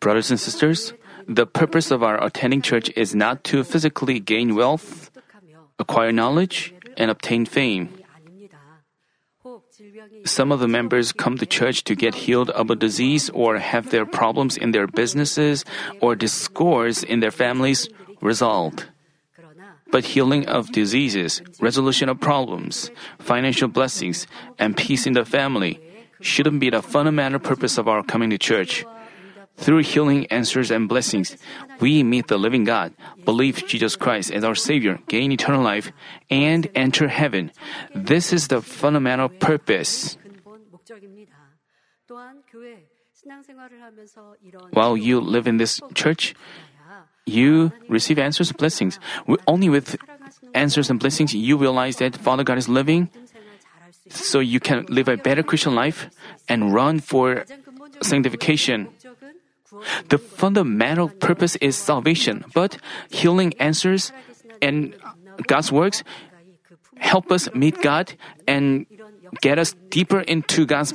Brothers and sisters, the purpose of our attending church is not to physically gain wealth, acquire knowledge, and obtain fame. Some of the members come to church to get healed of a disease or have their problems in their businesses or discords in their families resolved. But healing of diseases, resolution of problems, financial blessings, and peace in the family shouldn't be the fundamental purpose of our coming to church. Through healing answers and blessings, we meet the living God, believe Jesus Christ as our Savior, gain eternal life, and enter heaven. This is the fundamental purpose. While you live in this church, you receive answers and blessings. Only with answers and blessings, you realize that Father God is living, so you can live a better Christian life and run for sanctification. The fundamental purpose is salvation, but healing answers and God's works help us meet God and get us deeper into God's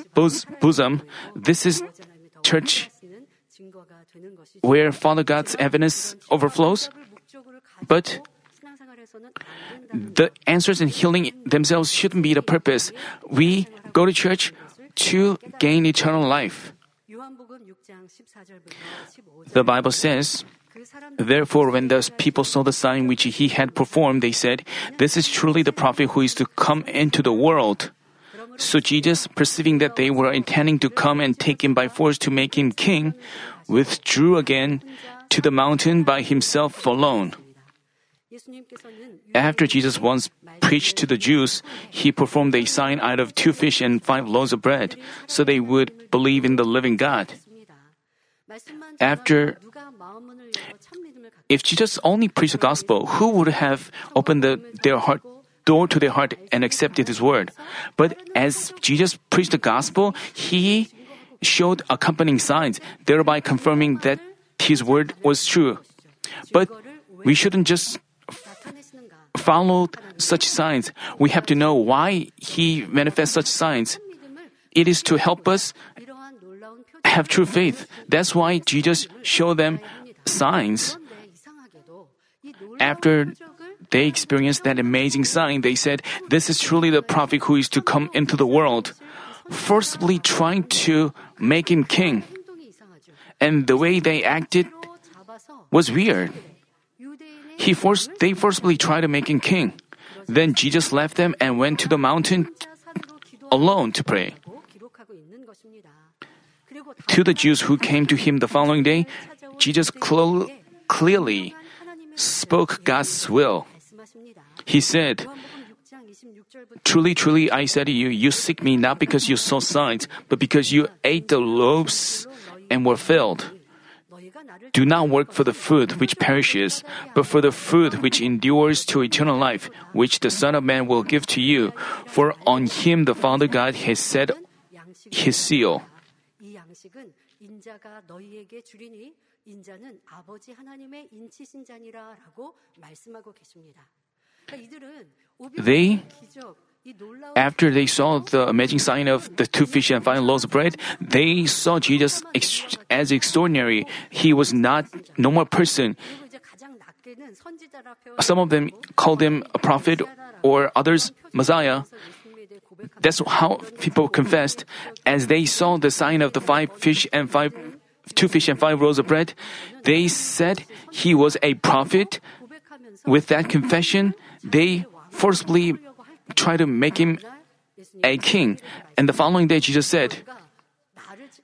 bosom. This is church where Father God's evidence overflows. But the answers and healing themselves shouldn't be the purpose. We go to church to gain eternal life. The Bible says, Therefore, when the people saw the sign which he had performed, they said, This is truly the prophet who is to come into the world. So Jesus, perceiving that they were intending to come and take him by force to make him king, withdrew again to the mountain by himself alone. After Jesus once preached to the Jews, he performed a sign out of two fish and five loaves of bread, so they would believe in the living God. After, if Jesus only preached the gospel, who would have opened the, their heart door to their heart and accepted his word? But as Jesus preached the gospel, he showed accompanying signs, thereby confirming that his word was true. But we shouldn't just follow such signs. We have to know why he manifests such signs. It is to help us have true faith. That's why Jesus showed them signs. After they experienced that amazing sign, they said, This is truly the prophet who is to come into the world. Forcibly trying to make him king. And the way they acted was weird. He forced, they forcibly tried to make him king. Then Jesus left them and went to the mountain alone to pray. To the Jews who came to him the following day, Jesus cl- clearly spoke God's will. He said, Truly, truly, I said to you, you seek me not because you saw signs, but because you ate the loaves and were filled. Do not work for the food which perishes, but for the food which endures to eternal life, which the Son of Man will give to you, for on him the Father God has set his seal. They after they saw the amazing sign of the two fish and five loaves of bread, they saw Jesus as extraordinary. He was not normal person. Some of them called him a prophet or others Messiah. That's how people confessed. As they saw the sign of the five fish and five, two fish and five loaves of bread, they said he was a prophet. With that confession, they forcibly tried to make him a king. And the following day, Jesus said,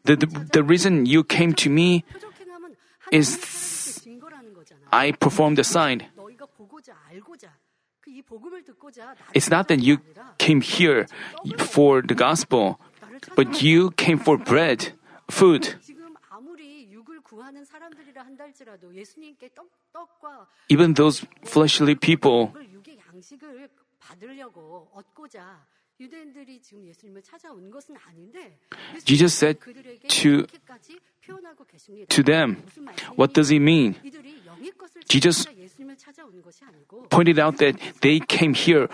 the, the, the reason you came to me is I performed the sign. It's not that you came here for the gospel, but you came for bread, food. Even those fleshly people, Jesus said to, to them, What does he mean? Jesus pointed out that they came here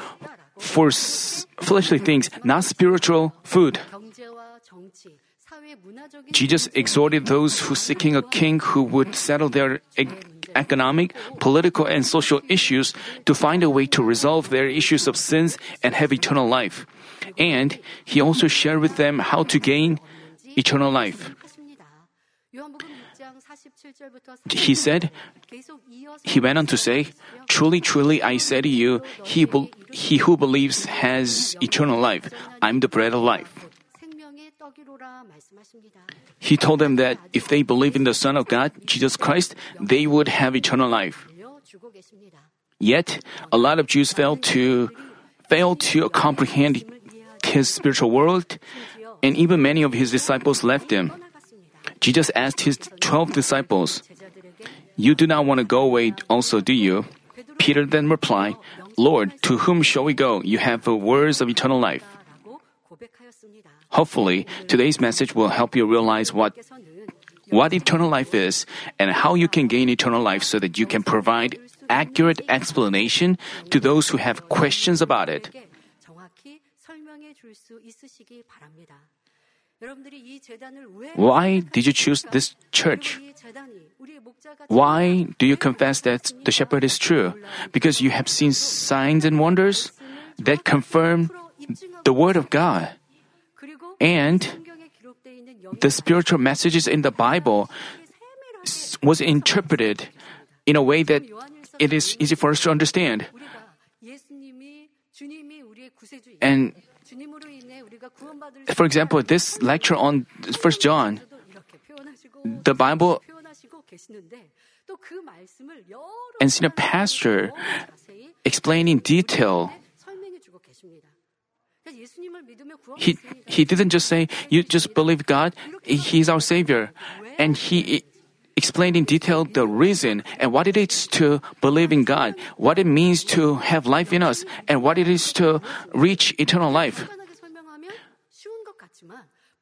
for fleshly things, not spiritual food. Jesus exhorted those who seeking a king who would settle their economic, political, and social issues to find a way to resolve their issues of sins and have eternal life. And he also shared with them how to gain eternal life. He said, he went on to say, Truly, truly, I say to you, he, be- he who believes has eternal life. I'm the bread of life. He told them that if they believe in the Son of God, Jesus Christ, they would have eternal life. Yet, a lot of Jews failed to fail to comprehend his spiritual world, and even many of his disciples left him. Jesus asked his twelve disciples, You do not want to go away also, do you? Peter then replied, Lord, to whom shall we go? You have the words of eternal life. Hopefully, today's message will help you realize what what eternal life is and how you can gain eternal life so that you can provide accurate explanation to those who have questions about it. Why did you choose this church? Why do you confess that the shepherd is true? Because you have seen signs and wonders that confirm the word of God. And the spiritual messages in the Bible was interpreted in a way that it is easy for us to understand. And for example, this lecture on First John, the Bible and senior pastor explain in detail. He he didn't just say you just believe God, He's our Savior, and he explained in detail the reason and what it is to believe in God, what it means to have life in us, and what it is to reach eternal life.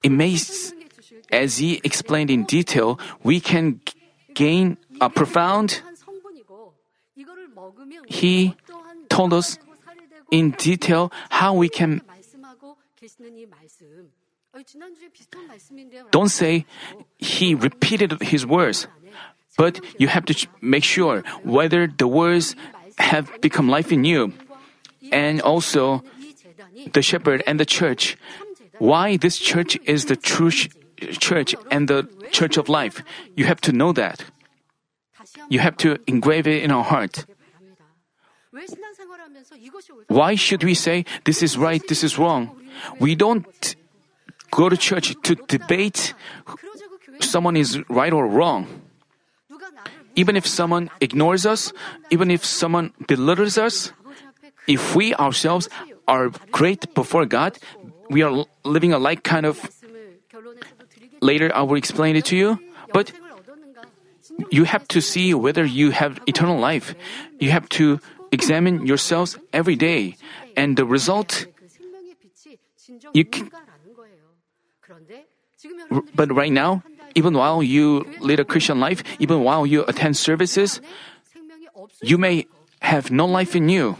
It may, as he explained in detail, we can gain a profound. He told us in detail how we can. Don't say he repeated his words, but you have to make sure whether the words have become life in you. And also, the shepherd and the church. Why this church is the true sh- church and the church of life. You have to know that. You have to engrave it in our heart. Why should we say this is right, this is wrong? We don't go to church to debate someone is right or wrong. Even if someone ignores us, even if someone belittles us, if we ourselves are great before God, we are living a like kind of. Later, I will explain it to you. But you have to see whether you have eternal life. You have to examine yourselves every day, and the result. You can, but right now, even while you lead a Christian life, even while you attend services, you may have no life in you.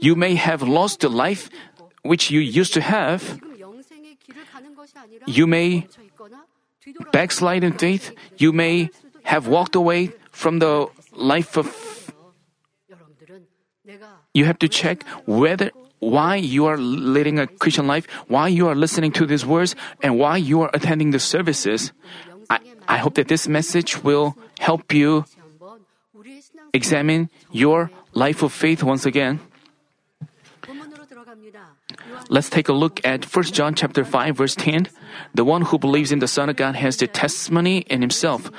You may have lost the life which you used to have. You may backslide in faith. You may have walked away from the life of. You have to check whether why you are leading a Christian life, why you are listening to these words, and why you are attending the services. I, I hope that this message will help you examine your life of faith once again. Let's take a look at 1 John chapter 5 verse 10. The one who believes in the Son of God has the testimony in himself.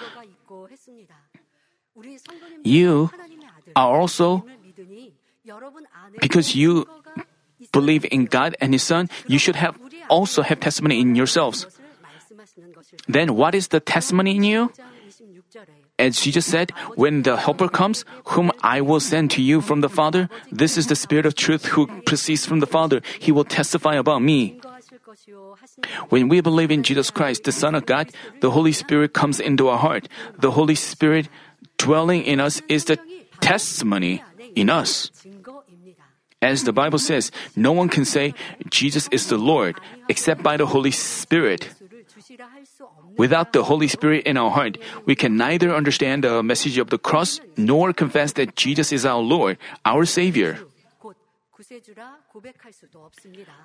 You are also because you believe in God and his son, you should have also have testimony in yourselves. Then what is the testimony in you? As Jesus said, when the helper comes, whom I will send to you from the Father, this is the Spirit of truth who proceeds from the Father. He will testify about me. When we believe in Jesus Christ, the Son of God, the Holy Spirit comes into our heart. The Holy Spirit dwelling in us is the testimony in us. As the Bible says, no one can say, Jesus is the Lord, except by the Holy Spirit. Without the Holy Spirit in our heart, we can neither understand the message of the cross nor confess that Jesus is our Lord, our Savior.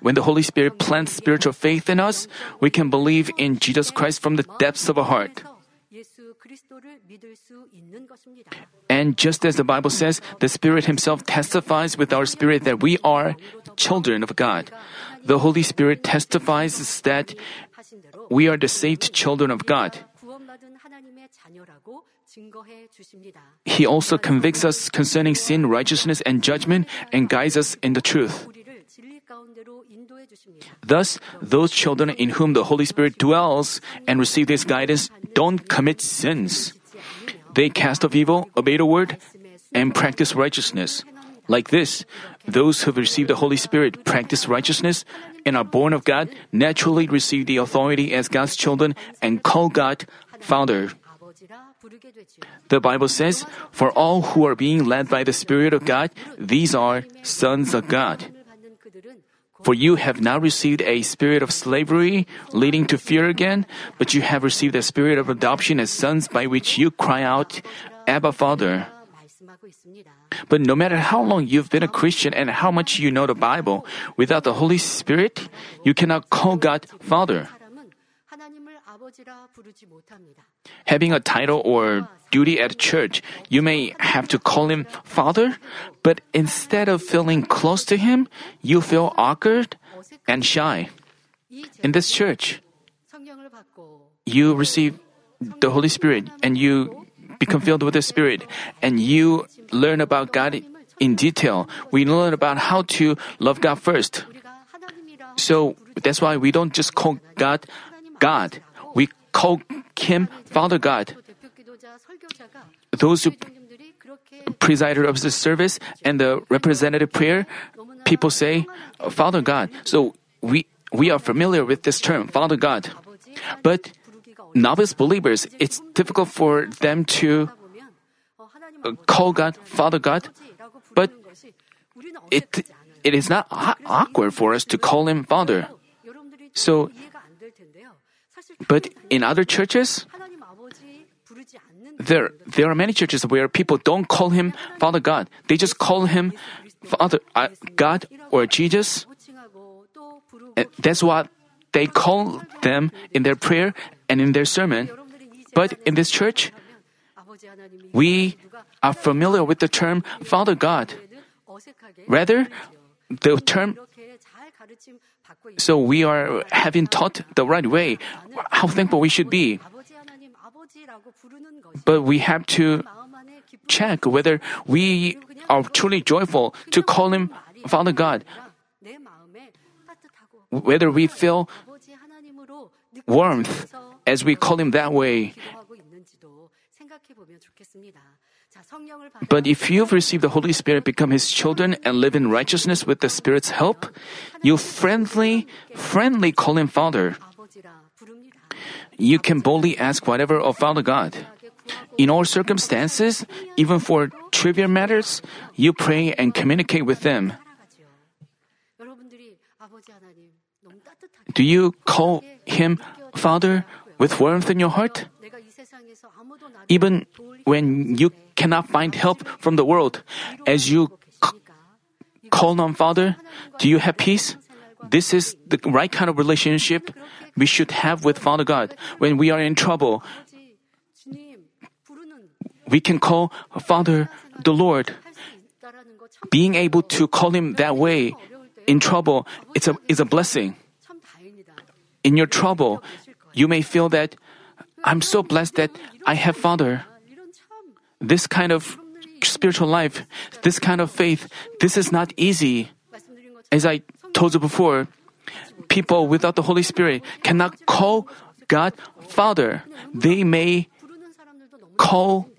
When the Holy Spirit plants spiritual faith in us, we can believe in Jesus Christ from the depths of our heart. And just as the Bible says, the Spirit Himself testifies with our spirit that we are children of God. The Holy Spirit testifies that we are the saved children of God. He also convicts us concerning sin, righteousness, and judgment and guides us in the truth. Thus, those children in whom the Holy Spirit dwells and receive this guidance don't commit sins. They cast off evil, obey the word, and practice righteousness. Like this, those who receive the Holy Spirit practice righteousness and are born of God naturally receive the authority as God's children and call God Father. The Bible says, For all who are being led by the Spirit of God, these are sons of God. For you have not received a spirit of slavery leading to fear again, but you have received a spirit of adoption as sons by which you cry out, Abba Father. But no matter how long you've been a Christian and how much you know the Bible, without the Holy Spirit, you cannot call God Father. Having a title or duty at church, you may have to call him father, but instead of feeling close to him, you feel awkward and shy. In this church, you receive the Holy Spirit and you become filled with the Spirit and you learn about God in detail. We learn about how to love God first. So that's why we don't just call God God called him Father God. Those who presided over the service and the representative prayer, people say, Father God. So we, we are familiar with this term, Father God. But novice believers, it's difficult for them to call God Father God, but it, it is not awkward for us to call Him Father. So but in other churches, there, there are many churches where people don't call him Father God. They just call him Father uh, God or Jesus. And that's what they call them in their prayer and in their sermon. But in this church, we are familiar with the term Father God. Rather, the term so we are having taught the right way, how thankful we should be. But we have to check whether we are truly joyful to call Him Father God, whether we feel warmth as we call Him that way. But if you've received the Holy Spirit, become His children, and live in righteousness with the Spirit's help, you friendly, friendly call Him Father. You can boldly ask whatever of Father God. In all circumstances, even for trivial matters, you pray and communicate with them. Do you call Him Father with warmth in your heart? Even when you cannot find help from the world. As you c- call on Father, do you have peace? This is the right kind of relationship we should have with Father God. When we are in trouble, we can call Father the Lord. Being able to call Him that way in trouble it's a, is a blessing. In your trouble, you may feel that I'm so blessed that I have Father this kind of spiritual life, this kind of faith, this is not easy. As I told you before, people without the Holy Spirit cannot call God Father. They may call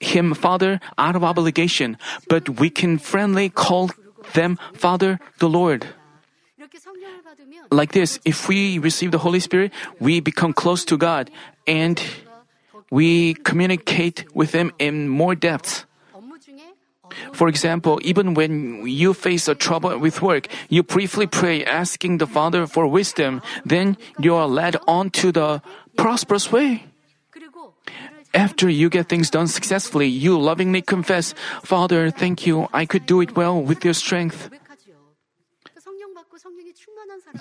Him Father out of obligation, but we can friendly call them Father the Lord. Like this, if we receive the Holy Spirit, we become close to God and we communicate with them in more depth. For example, even when you face a trouble with work, you briefly pray asking the Father for wisdom, then you are led on to the prosperous way. After you get things done successfully, you lovingly confess, Father, thank you, I could do it well with your strength.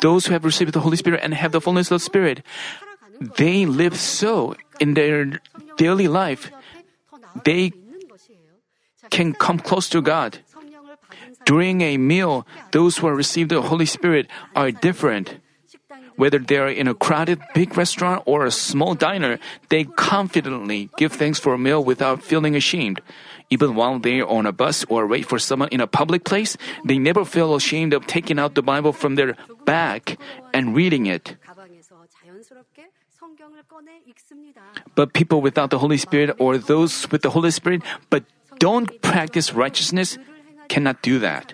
Those who have received the Holy Spirit and have the fullness of the Spirit they live so in their daily life. They can come close to God. During a meal, those who have received the Holy Spirit are different. Whether they are in a crowded big restaurant or a small diner, they confidently give thanks for a meal without feeling ashamed. Even while they are on a bus or wait for someone in a public place, they never feel ashamed of taking out the Bible from their bag and reading it. But people without the Holy Spirit or those with the Holy Spirit but don't practice righteousness cannot do that.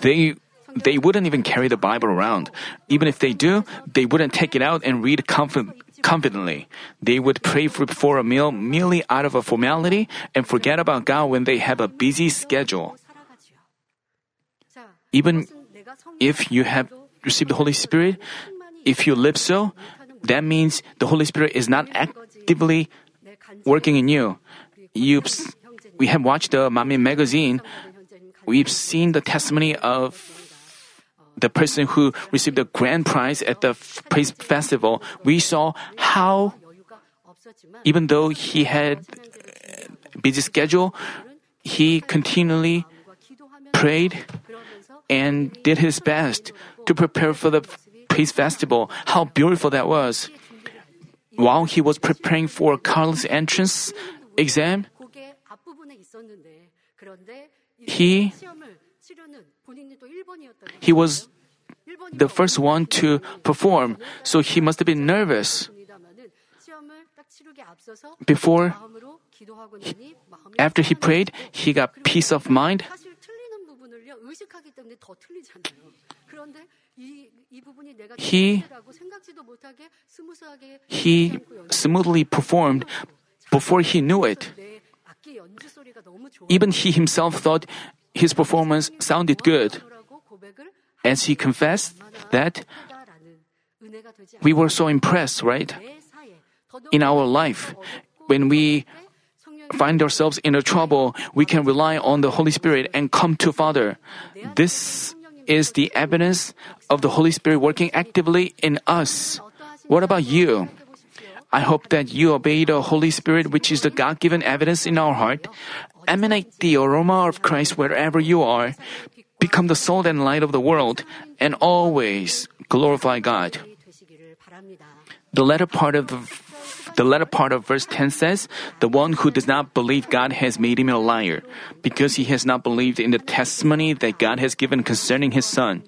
They they wouldn't even carry the Bible around. Even if they do, they wouldn't take it out and read confident, confidently. They would pray for, for a meal merely out of a formality and forget about God when they have a busy schedule. Even if you have received the Holy Spirit, if you live so, that means the Holy Spirit is not actively working in you. You've, we have watched the Mami magazine. We've seen the testimony of the person who received the grand prize at the praise festival. We saw how, even though he had uh, busy schedule, he continually prayed and did his best to prepare for the his festival. How beautiful that was! While he was preparing for Carl's entrance exam, he, he was the first one to perform, so he must have been nervous. Before, after he prayed, he got peace of mind. 사실 틀리는 부분을요 의식하기 때문에 더 틀리잖아요. 그런데 이, 이 부분이 내가 He- 라고 생각지도 못하게 스무스하게 He 하지 않고 연습- smoothly performed before he knew it. 내 악기 연주 소리가 너무 좋아. Even he himself thought his performance sounded good. 라고 고백을 As he confessed that, 하다라는 은혜가 되지 we were so impressed, right? 내 사에 더더욱 In our life, when we 성령이 find ourselves in a trouble, we can rely on the Holy Spirit and come to Father. This is the evidence of the Holy Spirit working actively in us. What about you? I hope that you obey the Holy Spirit, which is the God given evidence in our heart. Emanate the aroma of Christ wherever you are. Become the salt and light of the world, and always glorify God. The latter part of the the latter part of verse 10 says, The one who does not believe God has made him a liar, because he has not believed in the testimony that God has given concerning his son.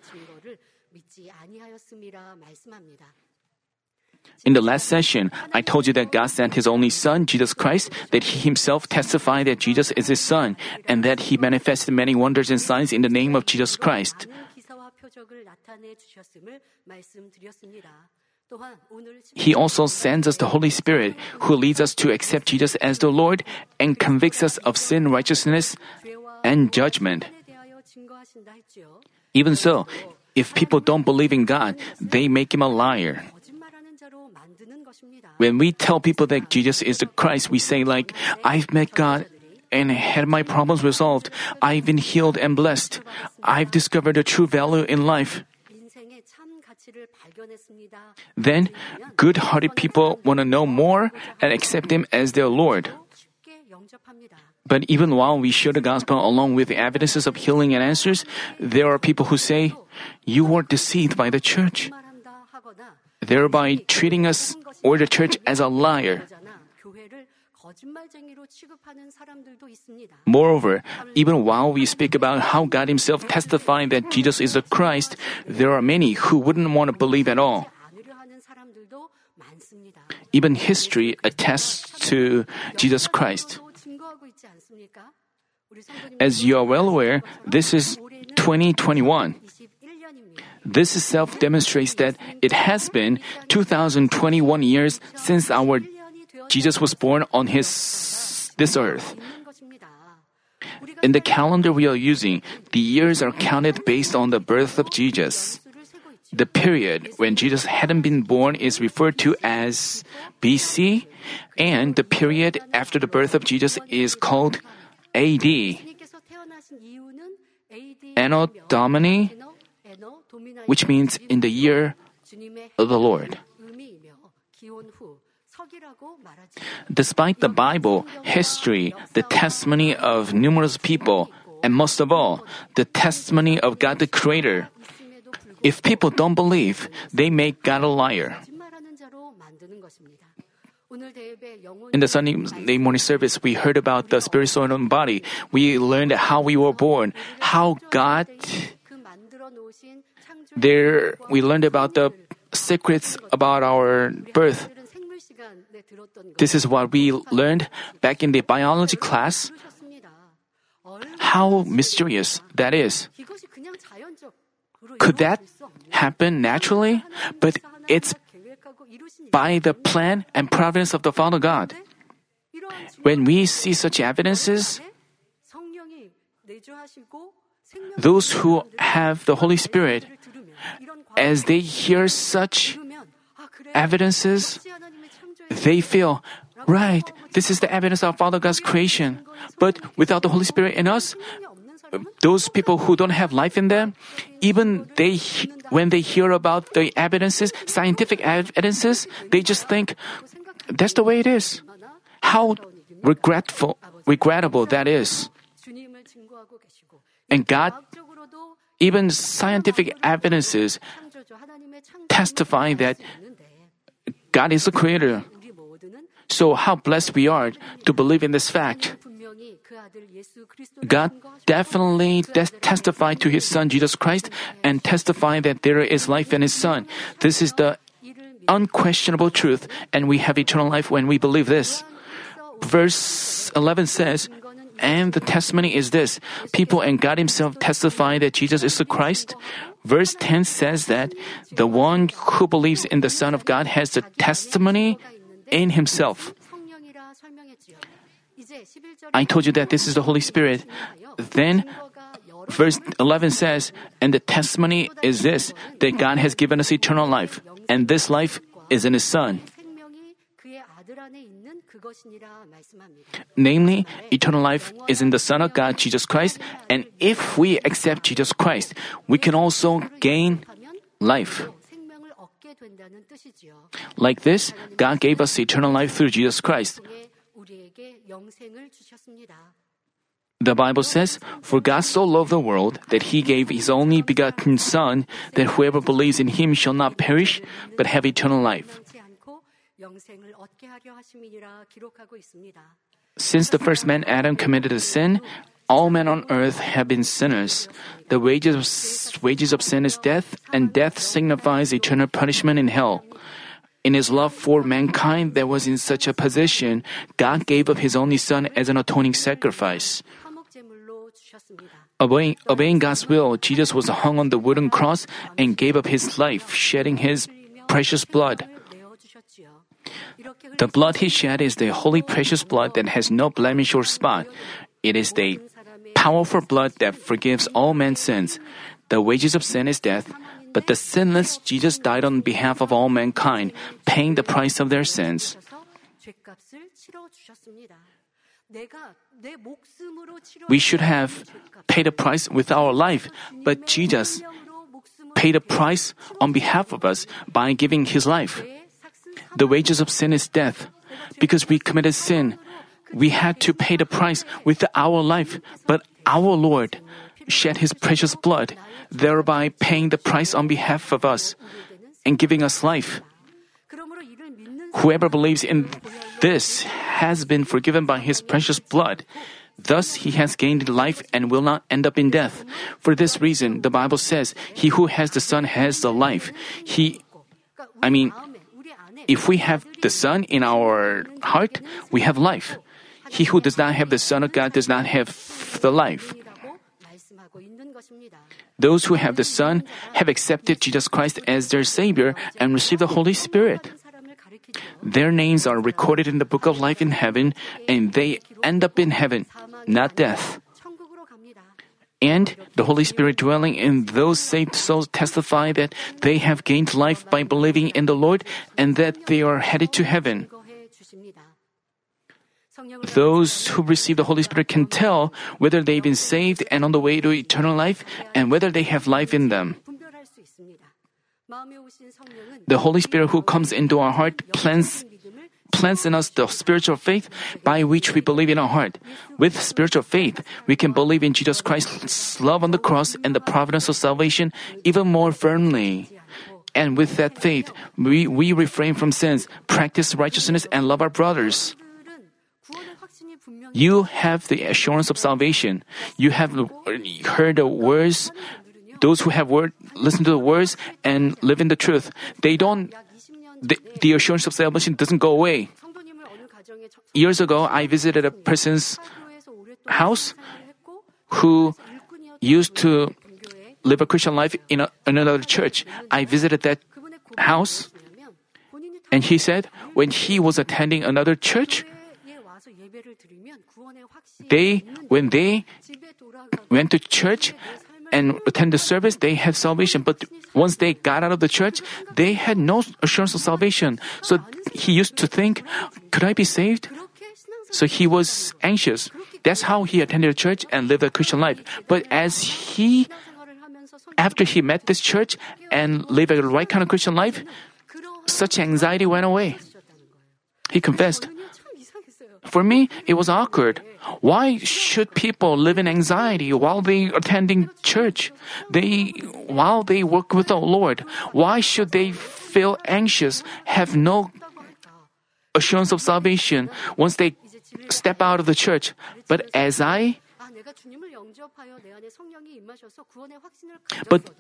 In the last session, I told you that God sent His only Son, Jesus Christ, that He Himself testified that Jesus is His Son, and that He manifested many wonders and signs in the name of Jesus Christ. He also sends us the Holy Spirit, who leads us to accept Jesus as the Lord and convicts us of sin, righteousness, and judgment. Even so, if people don't believe in God, they make him a liar. When we tell people that Jesus is the Christ, we say, like, I've met God and had my problems resolved. I've been healed and blessed. I've discovered the true value in life. Then, good hearted people want to know more and accept Him as their Lord. But even while we share the gospel along with the evidences of healing and answers, there are people who say, You were deceived by the church, thereby treating us or the church as a liar. Moreover, even while we speak about how God Himself testified that Jesus is the Christ, there are many who wouldn't want to believe at all. Even history attests to Jesus Christ. As you are well aware, this is 2021. This itself demonstrates that it has been 2021 years since our Jesus was born on his this earth. In the calendar we are using, the years are counted based on the birth of Jesus. The period when Jesus hadn't been born is referred to as BC, and the period after the birth of Jesus is called AD. Anno Domini, which means in the year of the Lord. Despite the Bible, history, the testimony of numerous people, and most of all, the testimony of God the Creator, if people don't believe, they make God a liar. In the Sunday morning service, we heard about the spirit, soul, and body. We learned how we were born, how God. There, we learned about the secrets about our birth. This is what we learned back in the biology class. How mysterious that is. Could that happen naturally? But it's by the plan and providence of the Father God. When we see such evidences, those who have the Holy Spirit, as they hear such evidences, they feel, right, this is the evidence of Father God's creation. But without the Holy Spirit in us, those people who don't have life in them, even they, when they hear about the evidences, scientific evidences, they just think, that's the way it is. How regretful, regrettable that is. And God, even scientific evidences testify that God is the creator. So, how blessed we are to believe in this fact. God definitely des- testified to his son Jesus Christ and testified that there is life in his son. This is the unquestionable truth, and we have eternal life when we believe this. Verse 11 says, and the testimony is this people and God Himself testify that Jesus is the Christ. Verse 10 says that the one who believes in the Son of God has the testimony in Himself. I told you that this is the Holy Spirit. Then, verse 11 says, And the testimony is this that God has given us eternal life, and this life is in His Son. Namely, eternal life is in the Son of God, Jesus Christ, and if we accept Jesus Christ, we can also gain life. Like this, God gave us eternal life through Jesus Christ. The Bible says, For God so loved the world that he gave his only begotten Son, that whoever believes in him shall not perish, but have eternal life. Since the first man Adam committed a sin, all men on earth have been sinners. The wages of, wages of sin is death, and death signifies eternal punishment in hell. In his love for mankind that was in such a position, God gave up his only son as an atoning sacrifice. Obeying, obeying God's will, Jesus was hung on the wooden cross and gave up his life, shedding his precious blood. The blood he shed is the holy precious blood that has no blemish or spot. It is the powerful blood that forgives all men's sins. The wages of sin is death, but the sinless Jesus died on behalf of all mankind, paying the price of their sins. We should have paid a price with our life, but Jesus paid a price on behalf of us by giving his life. The wages of sin is death. Because we committed sin, we had to pay the price with our life, but our Lord shed his precious blood, thereby paying the price on behalf of us and giving us life. Whoever believes in this has been forgiven by his precious blood. Thus, he has gained life and will not end up in death. For this reason, the Bible says, He who has the Son has the life. He, I mean, if we have the Son in our heart, we have life. He who does not have the Son of God does not have the life. Those who have the Son have accepted Jesus Christ as their Savior and received the Holy Spirit. Their names are recorded in the book of life in heaven, and they end up in heaven, not death. And the Holy Spirit dwelling in those saved souls testify that they have gained life by believing in the Lord and that they are headed to heaven. Those who receive the Holy Spirit can tell whether they've been saved and on the way to eternal life and whether they have life in them. The Holy Spirit who comes into our heart plants, plants in us the spiritual faith by which we believe in our heart. With spiritual faith, we can believe in Jesus Christ's love on the cross and the providence of salvation even more firmly. And with that faith, we, we refrain from sins, practice righteousness, and love our brothers. You have the assurance of salvation. You have heard the words. Those who have word, listened to the words and live in the truth. They don't. The, the assurance of salvation doesn't go away. Years ago, I visited a person's house who used to live a Christian life in a, another church. I visited that house, and he said when he was attending another church, they, when they went to church and attend the service, they had salvation. But once they got out of the church, they had no assurance of salvation. So he used to think, could I be saved? So he was anxious. That's how he attended church and lived a Christian life. But as he, after he met this church and lived a right kind of Christian life, such anxiety went away. He confessed, for me, it was awkward. Why should people live in anxiety while they attending church? They while they work with the Lord, why should they feel anxious, have no assurance of salvation once they step out of the church? But as I but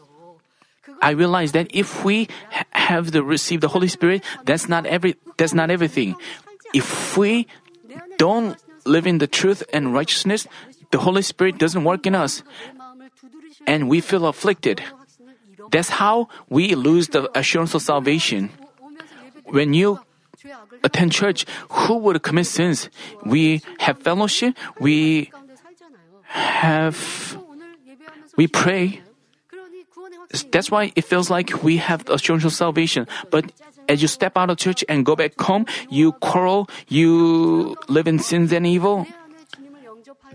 I realize that if we have the received the Holy Spirit, that's not every that's not everything. If we don't live in the truth and righteousness, the Holy Spirit doesn't work in us, and we feel afflicted. That's how we lose the assurance of salvation. When you attend church, who would commit sins? We have fellowship, we have, we pray. That's why it feels like we have the assurance of salvation. But as you step out of church and go back home, you quarrel, you live in sins and evil.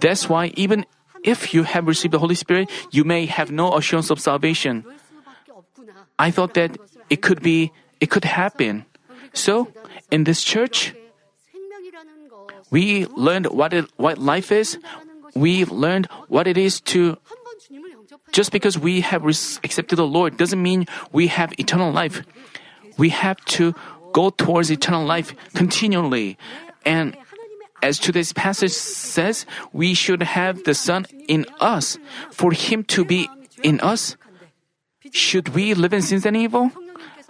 That's why even if you have received the Holy Spirit, you may have no assurance of salvation. I thought that it could be, it could happen. So, in this church, we learned what it, what life is. We learned what it is to. Just because we have accepted the Lord doesn't mean we have eternal life we have to go towards eternal life continually. And as today's passage says, we should have the Son in us. For Him to be in us, should we live in sins and evil?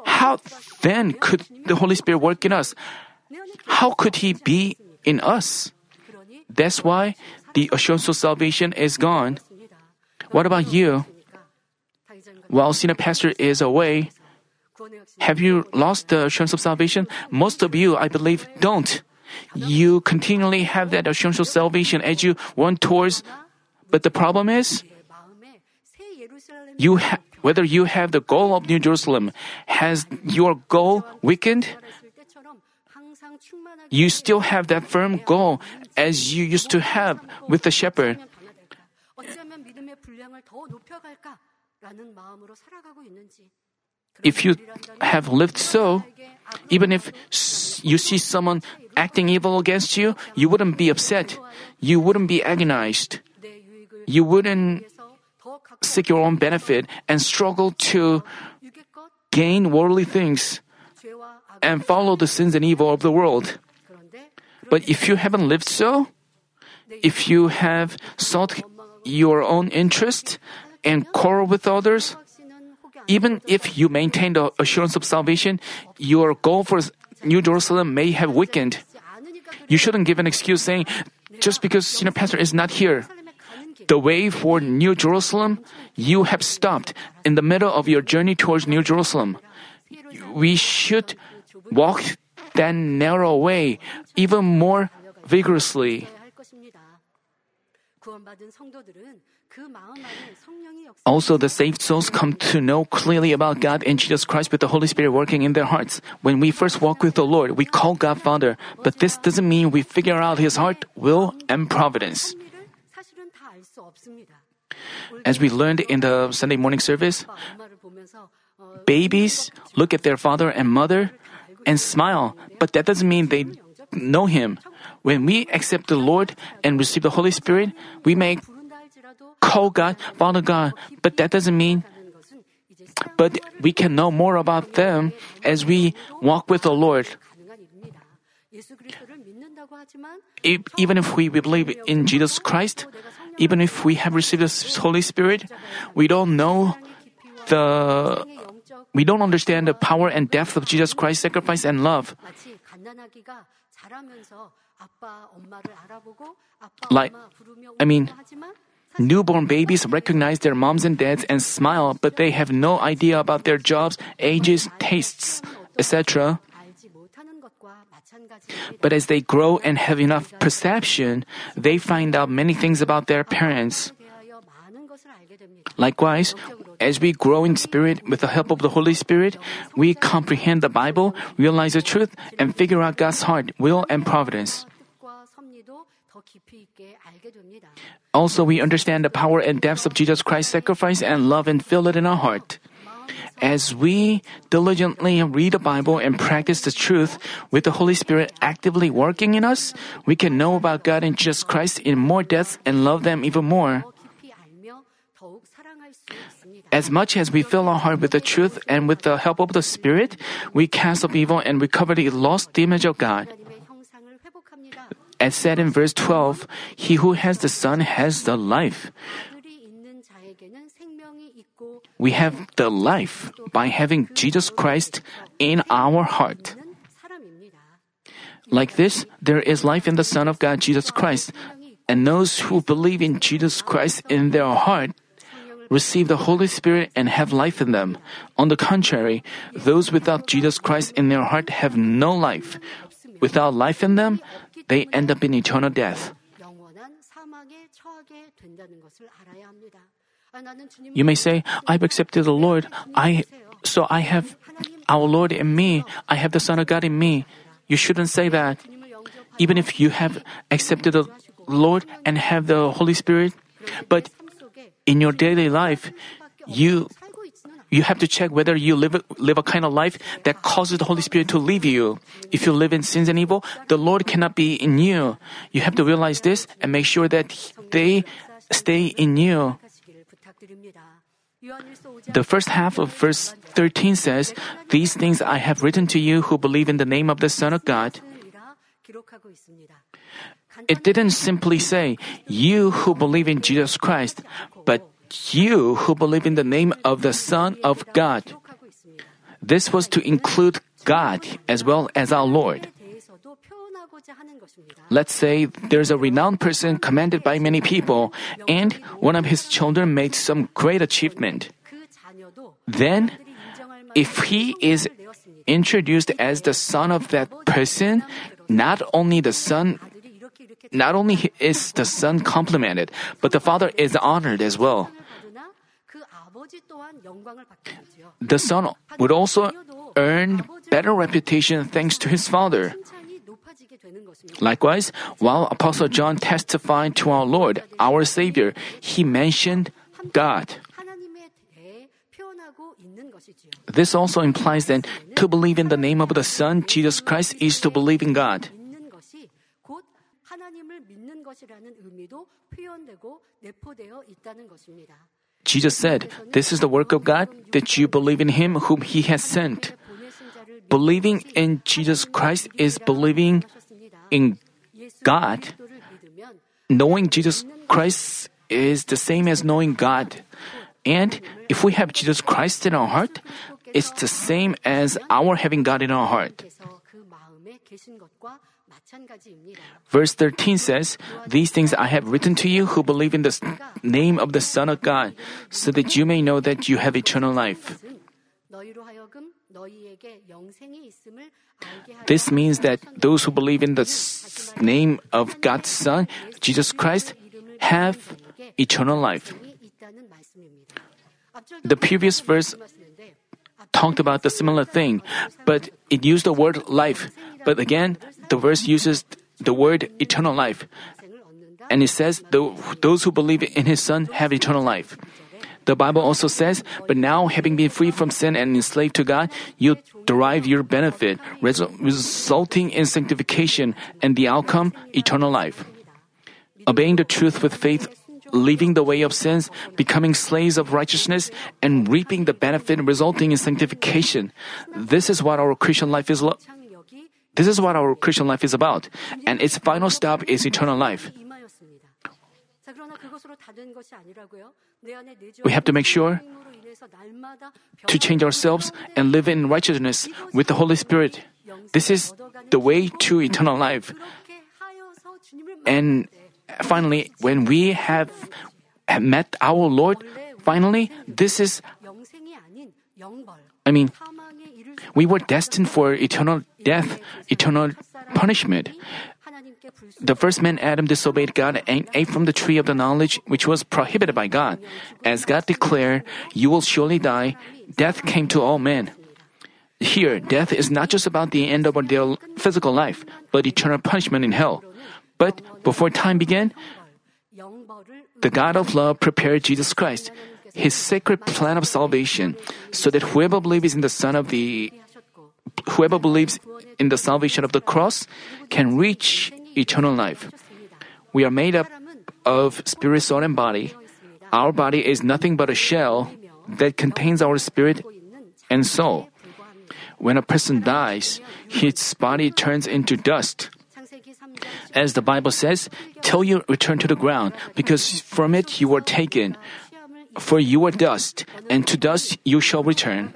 How then could the Holy Spirit work in us? How could He be in us? That's why the assurance of salvation is gone. What about you? While senior pastor is away, have you lost the assurance of salvation? Most of you, I believe, don't. You continually have that assurance of salvation as you run towards. But the problem is, you ha- whether you have the goal of New Jerusalem, has your goal weakened? You still have that firm goal as you used to have with the shepherd. If you have lived so, even if you see someone acting evil against you, you wouldn't be upset. You wouldn't be agonized. You wouldn't seek your own benefit and struggle to gain worldly things and follow the sins and evil of the world. But if you haven't lived so, if you have sought your own interest and quarrel with others, even if you maintain the assurance of salvation, your goal for New Jerusalem may have weakened. You shouldn't give an excuse saying, just because senior pastor is not here. The way for New Jerusalem, you have stopped in the middle of your journey towards New Jerusalem. We should walk that narrow way even more vigorously. Also, the saved souls come to know clearly about God and Jesus Christ with the Holy Spirit working in their hearts. When we first walk with the Lord, we call God Father, but this doesn't mean we figure out His heart, will, and providence. As we learned in the Sunday morning service, babies look at their father and mother and smile, but that doesn't mean they know Him. When we accept the Lord and receive the Holy Spirit, we make call God, follow God, but that doesn't mean but we can know more about them as we walk with the Lord. If, even if we believe in Jesus Christ, even if we have received the Holy Spirit, we don't know the we don't understand the power and depth of Jesus Christ's sacrifice and love. Like, I mean, Newborn babies recognize their moms and dads and smile, but they have no idea about their jobs, ages, tastes, etc. But as they grow and have enough perception, they find out many things about their parents. Likewise, as we grow in spirit with the help of the Holy Spirit, we comprehend the Bible, realize the truth, and figure out God's heart, will, and providence. Also, we understand the power and depths of Jesus Christ's sacrifice and love and feel it in our heart. As we diligently read the Bible and practice the truth with the Holy Spirit actively working in us, we can know about God and Jesus Christ in more depth and love them even more. As much as we fill our heart with the truth and with the help of the Spirit, we cast off evil and recover the lost image of God. As said in verse 12, he who has the Son has the life. We have the life by having Jesus Christ in our heart. Like this, there is life in the Son of God, Jesus Christ, and those who believe in Jesus Christ in their heart receive the Holy Spirit and have life in them. On the contrary, those without Jesus Christ in their heart have no life. Without life in them, they end up in eternal death. You may say, I've accepted the Lord, I so I have our Lord in me, I have the Son of God in me. You shouldn't say that. Even if you have accepted the Lord and have the Holy Spirit, but in your daily life, you you have to check whether you live, live a kind of life that causes the Holy Spirit to leave you. If you live in sins and evil, the Lord cannot be in you. You have to realize this and make sure that they stay in you. The first half of verse 13 says, These things I have written to you who believe in the name of the Son of God. It didn't simply say, You who believe in Jesus Christ, but you who believe in the name of the Son of God. This was to include God as well as our Lord. Let's say there's a renowned person commanded by many people, and one of his children made some great achievement. Then, if he is introduced as the son of that person, not only the son not only is the Son complimented, but the Father is honored as well. The Son would also earn better reputation thanks to his Father. Likewise, while Apostle John testified to our Lord, our Savior, he mentioned God. This also implies that to believe in the name of the Son, Jesus Christ, is to believe in God. Jesus said, This is the work of God that you believe in him whom he has sent. Believing in Jesus Christ is believing in God. Knowing Jesus Christ is the same as knowing God. And if we have Jesus Christ in our heart, it's the same as our having God in our heart. Verse 13 says, These things I have written to you who believe in the name of the Son of God, so that you may know that you have eternal life. This means that those who believe in the name of God's Son, Jesus Christ, have eternal life. The previous verse talked about the similar thing, but it used the word life. But again, the verse uses the word eternal life. And it says, those who believe in his son have eternal life. The Bible also says, but now having been free from sin and enslaved to God, you derive your benefit, resulting in sanctification and the outcome, eternal life. Obeying the truth with faith, leaving the way of sins, becoming slaves of righteousness, and reaping the benefit resulting in sanctification. This is what our Christian life is. Lo- this is what our Christian life is about, and its final stop is eternal life. We have to make sure to change ourselves and live in righteousness with the Holy Spirit. This is the way to eternal life. And finally, when we have met our Lord, finally, this is, I mean, we were destined for eternal death, eternal punishment. The first man Adam disobeyed God and ate from the tree of the knowledge which was prohibited by God. As God declared, You will surely die, death came to all men. Here, death is not just about the end of their physical life, but eternal punishment in hell. But before time began, the God of love prepared Jesus Christ, his sacred plan of salvation, so that whoever believes in the Son of the whoever believes in the salvation of the cross can reach eternal life. We are made up of spirit, soul, and body. Our body is nothing but a shell that contains our spirit and soul. When a person dies, his body turns into dust. As the Bible says, till you return to the ground, because from it you were taken. For you are dust, and to dust you shall return.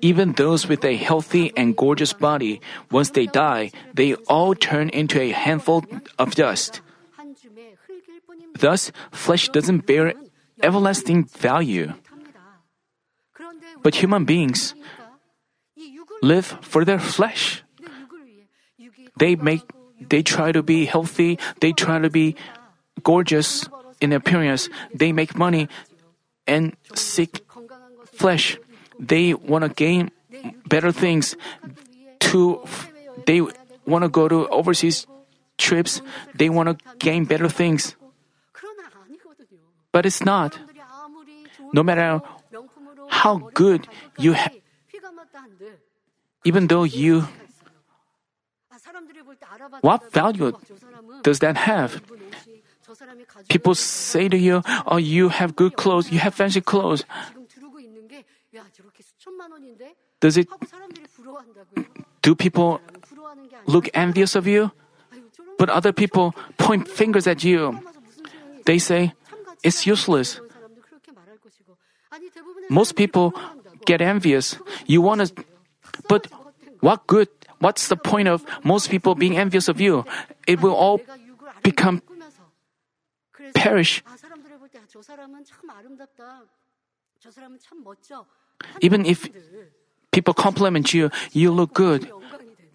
Even those with a healthy and gorgeous body, once they die, they all turn into a handful of dust. Thus, flesh doesn't bear everlasting value. But human beings live for their flesh. They make, they try to be healthy, they try to be gorgeous in appearance, they make money and seek flesh. They want to gain better things to they want to go to overseas trips. They want to gain better things. But it's not. No matter how good you have even though you what value does that have people say to you oh you have good clothes you have fancy clothes does it do people look envious of you? But other people point fingers at you. They say, it's useless. Most people get envious. You want to, but what good? What's the point of most people being envious of you? It will all become perish. Even if people compliment you, you look good.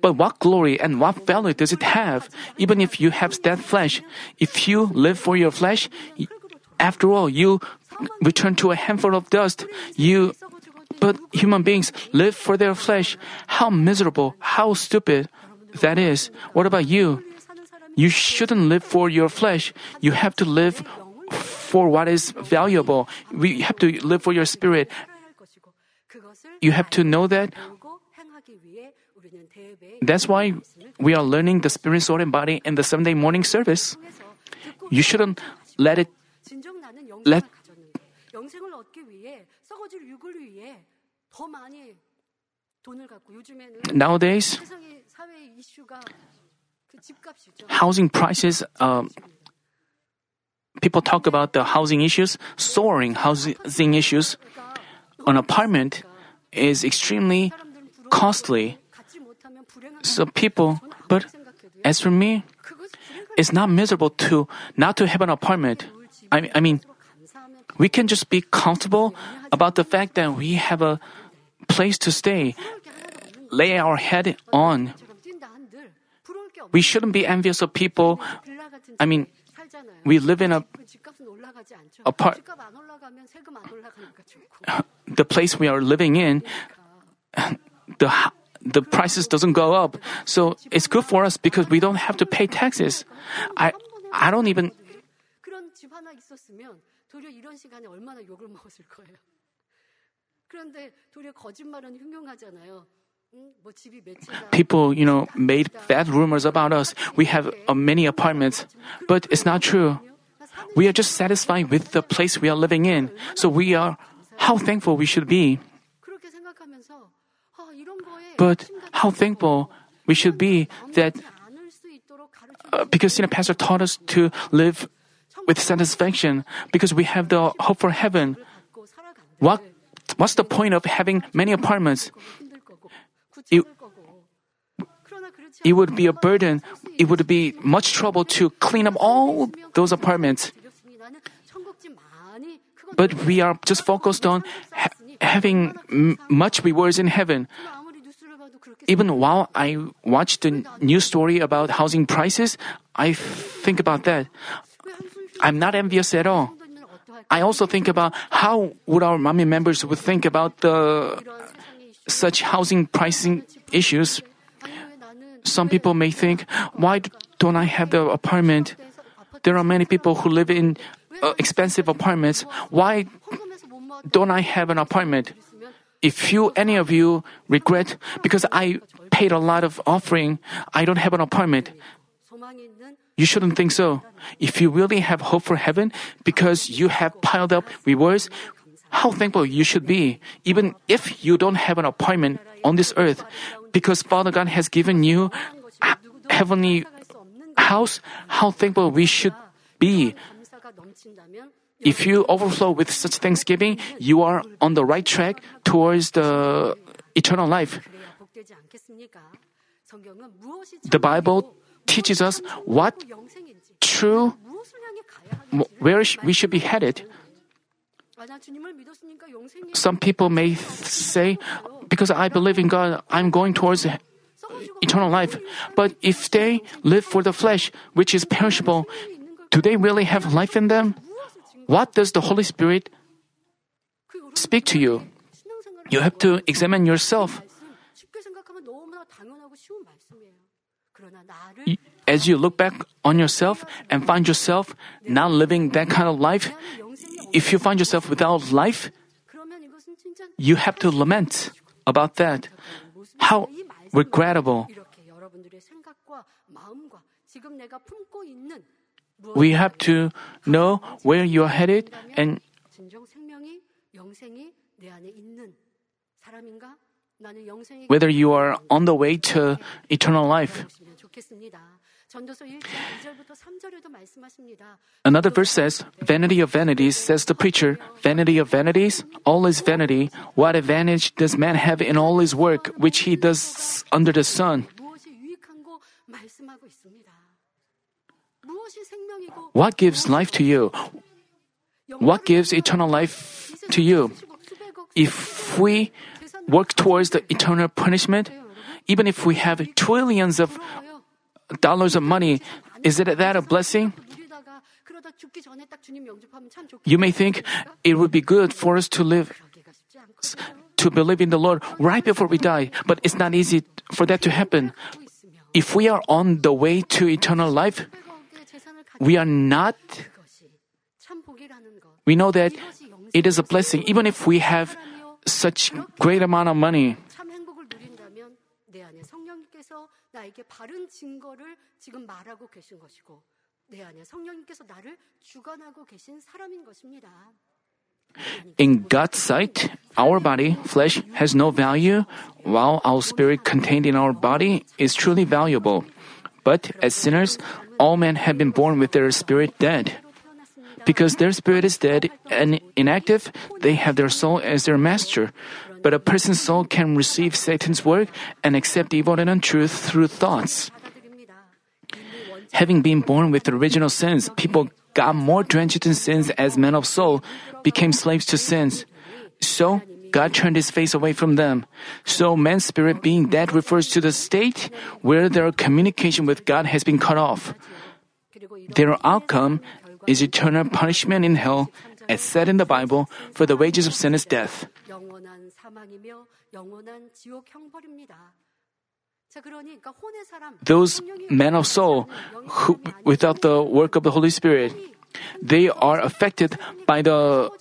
But what glory and what value does it have? Even if you have dead flesh, if you live for your flesh, after all, you return to a handful of dust. You, but human beings live for their flesh. How miserable, how stupid that is. What about you? You shouldn't live for your flesh. You have to live for what is valuable. We have to live for your spirit you have to know that that's why we are learning the spirit, soul, and body in the Sunday morning service. You shouldn't let it let nowadays housing prices um, people talk about the housing issues soaring housing issues an apartment is extremely costly. So people, but as for me, it's not miserable to not to have an apartment. I, I mean, we can just be comfortable about the fact that we have a place to stay, lay our head on We shouldn't be envious of people. I mean, 좋잖아요. we live in a 그 집값은 올라가지 않죠. apart- 집값 안 올라가면 세금 안 올라가니까 좋고. the place we are living in, the h- the prices doesn't go up. So it's good for us because we don't have to pay taxes. I I don't even 그런 집 하나 있었으면 도리어 이런 시간에 얼마나 욕을 먹었을 거예요. 그런데 도리어 거짓말은 흉흉하잖아요. people, you know, made bad rumors about us. We have uh, many apartments, but it's not true. We are just satisfied with the place we are living in. So we are how thankful we should be. But how thankful we should be that uh, because you know, Pastor taught us to live with satisfaction because we have the hope for heaven. What what's the point of having many apartments? it would be a burden, it would be much trouble to clean up all those apartments. But we are just focused on ha- having m- much rewards in heaven. Even while I watch the news story about housing prices, I think about that. I'm not envious at all. I also think about how would our Manmin members would think about the such housing pricing issues. Some people may think, why don't I have the apartment? There are many people who live in uh, expensive apartments. Why don't I have an apartment? If you, any of you, regret because I paid a lot of offering, I don't have an apartment. You shouldn't think so. If you really have hope for heaven because you have piled up rewards, how thankful you should be, even if you don't have an appointment on this earth because Father God has given you heavenly house, how thankful we should be. If you overflow with such thanksgiving, you are on the right track towards the eternal life. The Bible teaches us what true, where we should be headed. Some people may say, because I believe in God, I'm going towards eternal life. But if they live for the flesh, which is perishable, do they really have life in them? What does the Holy Spirit speak to you? You have to examine yourself. As you look back on yourself and find yourself not living that kind of life, if you find yourself without life, you have to lament about that. How regrettable. We have to know where you are headed and whether you are on the way to eternal life. Another verse says, Vanity of vanities, says the preacher, vanity of vanities, all is vanity. What advantage does man have in all his work which he does under the sun? What gives life to you? What gives eternal life to you? If we work towards the eternal punishment, even if we have trillions of dollars of money, is it that a blessing? You may think it would be good for us to live, to believe in the Lord right before we die, but it's not easy for that to happen. If we are on the way to eternal life, we are not. We know that it is a blessing, even if we have such great amount of money. 나에게 바른 증거를 지금 말하고 계신 것이고 내 안에 성령님께서 나를 주관하고 계신 사람인 것입니다. In God's sight, our body, flesh, has no value, while our spirit contained in our body is truly valuable. But as sinners, all men have been born with their spirit dead. Because their spirit is dead and inactive, they have their soul as their master. But a person's soul can receive Satan's work and accept evil and untruth through thoughts. Having been born with original sins, people got more drenched in sins as men of soul, became slaves to sins. So, God turned his face away from them. So, man's spirit being dead refers to the state where their communication with God has been cut off. Their outcome is eternal punishment in hell, as said in the Bible, for the wages of sin is death. Those men of soul who, without the work of the Holy Spirit, they are affected by the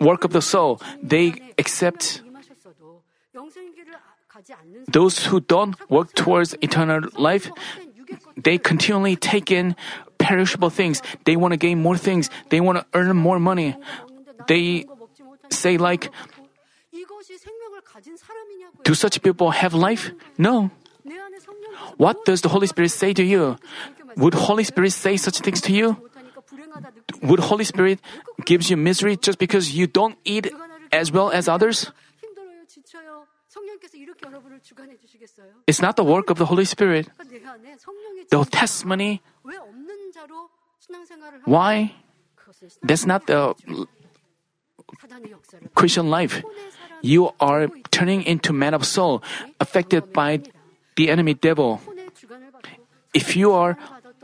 work of the soul. They accept those who don't work towards eternal life, they continually take in perishable things. They want to gain more things. They want to earn more money. They say like, do such people have life? No. What does the Holy Spirit say to you? Would Holy Spirit say such things to you? Would Holy Spirit gives you misery just because you don't eat as well as others? It's not the work of the Holy Spirit. The testimony. Why? That's not the Christian life, you are turning into man of soul affected by the enemy devil. If you are,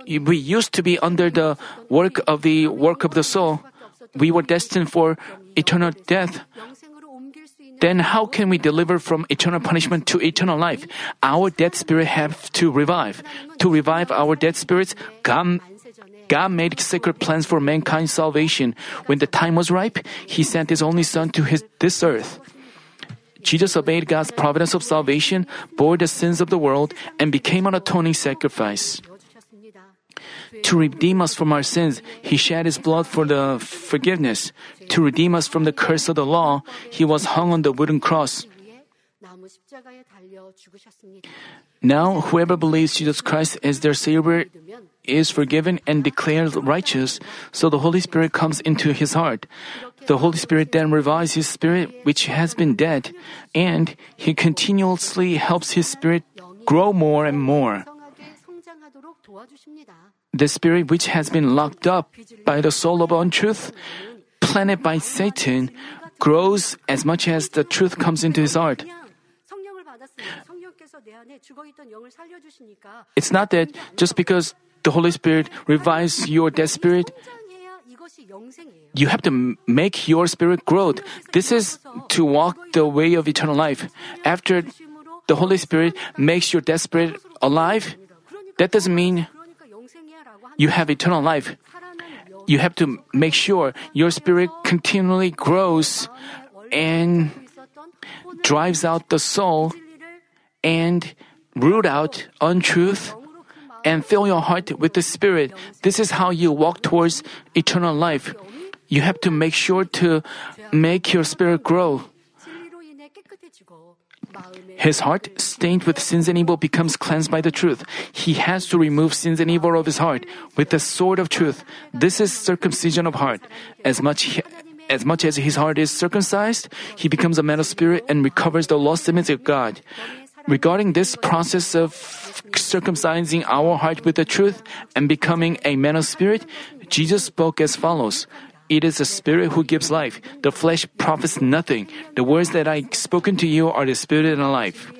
we used to be under the work of the work of the soul. We were destined for eternal death. Then how can we deliver from eternal punishment to eternal life? Our dead spirit have to revive. To revive our dead spirits, God God made secret plans for mankind's salvation. When the time was ripe, He sent His only Son to his, this earth. Jesus obeyed God's providence of salvation, bore the sins of the world, and became an atoning sacrifice. To redeem us from our sins, He shed His blood for the forgiveness. To redeem us from the curse of the law, He was hung on the wooden cross. Now, whoever believes Jesus Christ as their Savior is forgiven and declared righteous, so the Holy Spirit comes into his heart. The Holy Spirit then revives his spirit, which has been dead, and he continuously helps his spirit grow more and more. The spirit which has been locked up by the soul of untruth, planted by Satan, grows as much as the truth comes into his heart. It's not that just because the Holy Spirit revives your dead spirit, you have to make your spirit grow. This is to walk the way of eternal life. After the Holy Spirit makes your dead spirit alive, that doesn't mean you have eternal life. You have to make sure your spirit continually grows and drives out the soul and root out untruth and fill your heart with the Spirit. This is how you walk towards eternal life. You have to make sure to make your spirit grow. His heart, stained with sins and evil, becomes cleansed by the truth. He has to remove sins and evil of his heart with the sword of truth. This is circumcision of heart. As much as much as his heart is circumcised, he becomes a man of spirit and recovers the lost image of God. Regarding this process of circumcising our heart with the truth and becoming a man of spirit, Jesus spoke as follows. It is the Spirit who gives life. The flesh profits nothing. The words that I spoken to you are the Spirit and the life.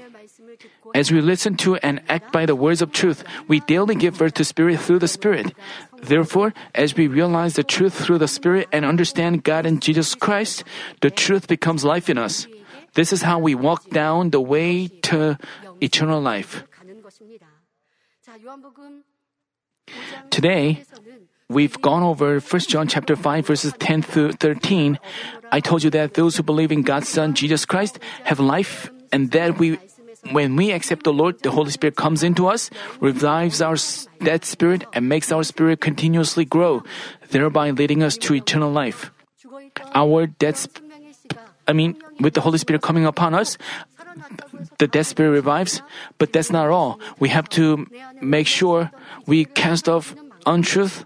As we listen to and act by the words of truth, we daily give birth to Spirit through the Spirit. Therefore, as we realize the truth through the Spirit and understand God and Jesus Christ, the truth becomes life in us. This is how we walk down the way to eternal life. Today, we've gone over 1 John chapter 5 verses 10 through 13. I told you that those who believe in God's son Jesus Christ have life and that we when we accept the Lord, the Holy Spirit comes into us, revives our dead spirit and makes our spirit continuously grow, thereby leading us to eternal life. Our dead spirit I mean, with the Holy Spirit coming upon us, the dead spirit revives, but that's not all. We have to make sure we cast off untruth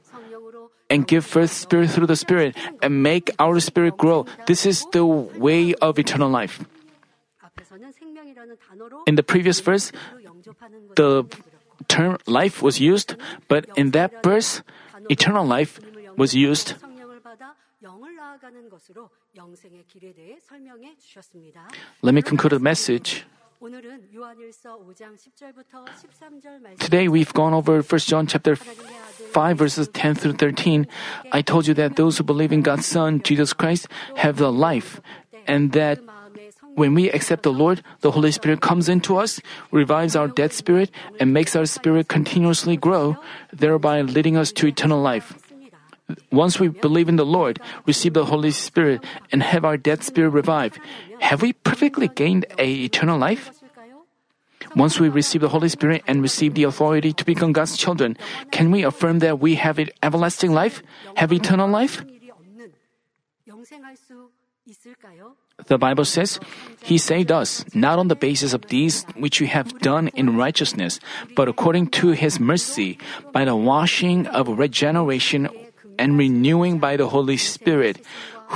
and give first spirit through the spirit and make our spirit grow. This is the way of eternal life. In the previous verse, the term life was used, but in that verse, eternal life was used. Let me conclude the message. Today we've gone over 1 John chapter 5 verses 10 through 13. I told you that those who believe in God's son Jesus Christ have the life and that when we accept the Lord, the Holy Spirit comes into us, revives our dead spirit and makes our spirit continuously grow, thereby leading us to eternal life once we believe in the Lord, receive the Holy Spirit, and have our dead spirit revived, have we perfectly gained a eternal life? Once we receive the Holy Spirit and receive the authority to become God's children, can we affirm that we have everlasting life, have eternal life? The Bible says, He saved us, not on the basis of deeds which we have done in righteousness, but according to His mercy, by the washing of regeneration and renewing by the Holy Spirit,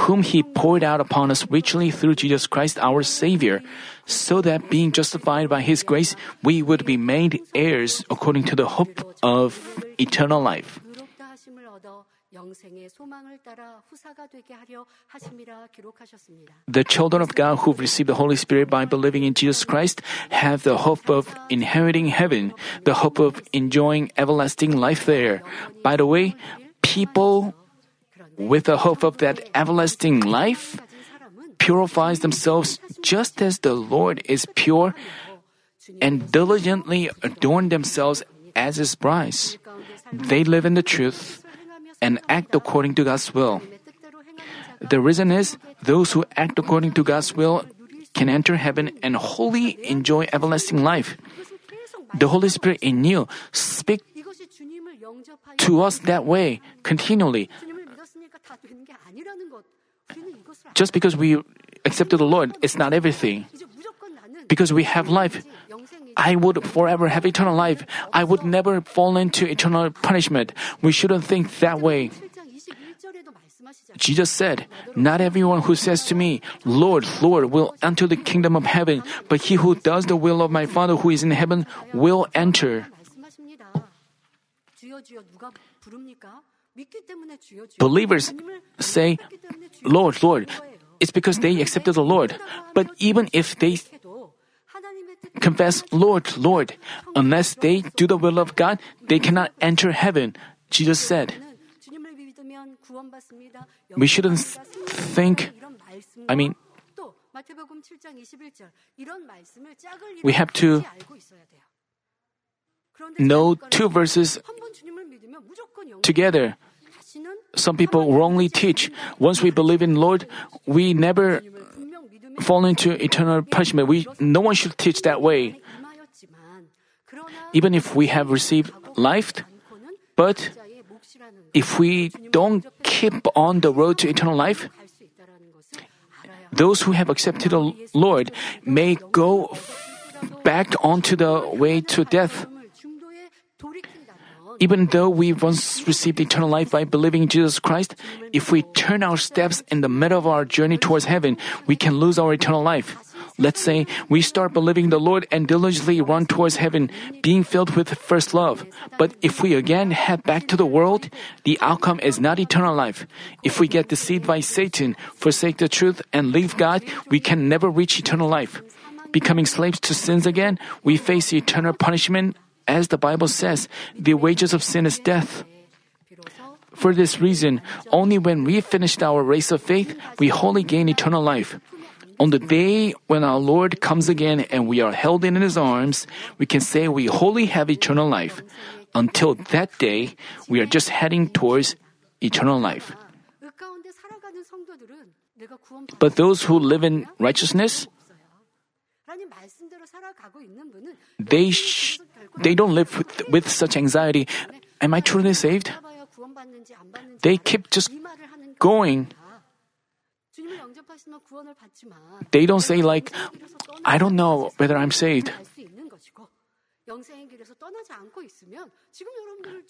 whom He poured out upon us richly through Jesus Christ our Savior, so that being justified by His grace, we would be made heirs according to the hope of eternal life. The children of God who've received the Holy Spirit by believing in Jesus Christ have the hope of inheriting heaven, the hope of enjoying everlasting life there. By the way, people with the hope of that everlasting life purifies themselves just as the Lord is pure and diligently adorn themselves as his bride. They live in the truth and act according to God's will. The reason is those who act according to God's will can enter heaven and wholly enjoy everlasting life. The Holy Spirit in you speak to us that way continually. Just because we accepted the Lord, it's not everything. Because we have life, I would forever have eternal life. I would never fall into eternal punishment. We shouldn't think that way. Jesus said, Not everyone who says to me, Lord, Lord, will enter the kingdom of heaven, but he who does the will of my Father who is in heaven will enter. Believers say, Lord, Lord, it's because they accepted the Lord. But even if they confess, Lord, Lord, unless they do the will of God, they cannot enter heaven, Jesus said. We shouldn't think, I mean, we have to know two verses together. Some people wrongly teach once we believe in Lord, we never fall into eternal punishment. We, no one should teach that way. Even if we have received life, but if we don't keep on the road to eternal life, those who have accepted the Lord may go back onto the way to death. Even though we once received eternal life by believing in Jesus Christ, if we turn our steps in the middle of our journey towards heaven, we can lose our eternal life. Let's say we start believing the Lord and diligently run towards heaven, being filled with first love. But if we again head back to the world, the outcome is not eternal life. If we get deceived by Satan, forsake the truth, and leave God, we can never reach eternal life. Becoming slaves to sins again, we face eternal punishment. As the Bible says, the wages of sin is death. For this reason, only when we finished our race of faith, we wholly gain eternal life. On the day when our Lord comes again and we are held in His arms, we can say we wholly have eternal life. Until that day, we are just heading towards eternal life. But those who live in righteousness, they sh- they don't live with, with such anxiety. Am I truly saved? They keep just going. They don't say, like, I don't know whether I'm saved.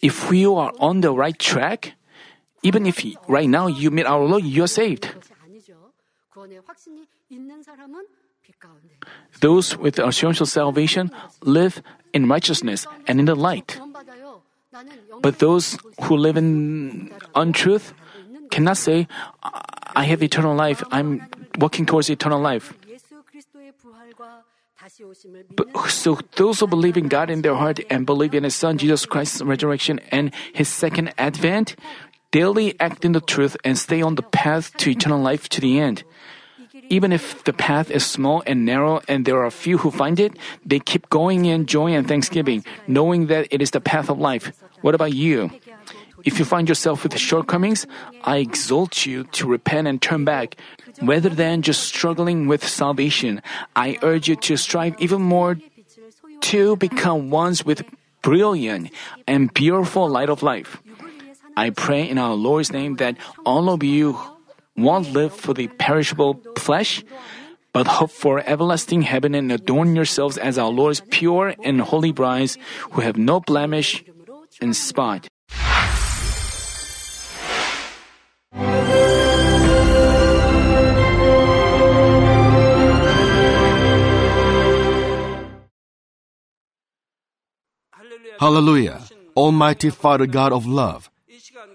If we are on the right track, even if right now you meet our Lord, you're saved. Those with assurantial salvation live in righteousness and in the light. But those who live in untruth cannot say, I have eternal life, I'm walking towards eternal life. But, so those who believe in God in their heart and believe in His Son Jesus Christ's resurrection and His second advent daily act in the truth and stay on the path to eternal life to the end. Even if the path is small and narrow and there are few who find it, they keep going in joy and thanksgiving, knowing that it is the path of life. What about you? If you find yourself with shortcomings, I exhort you to repent and turn back. Rather than just struggling with salvation, I urge you to strive even more to become ones with brilliant and beautiful light of life. I pray in our Lord's name that all of you won't live for the perishable flesh, but hope for everlasting heaven and adorn yourselves as our Lord's pure and holy brides who have no blemish and spot. Hallelujah. Almighty Father God of love,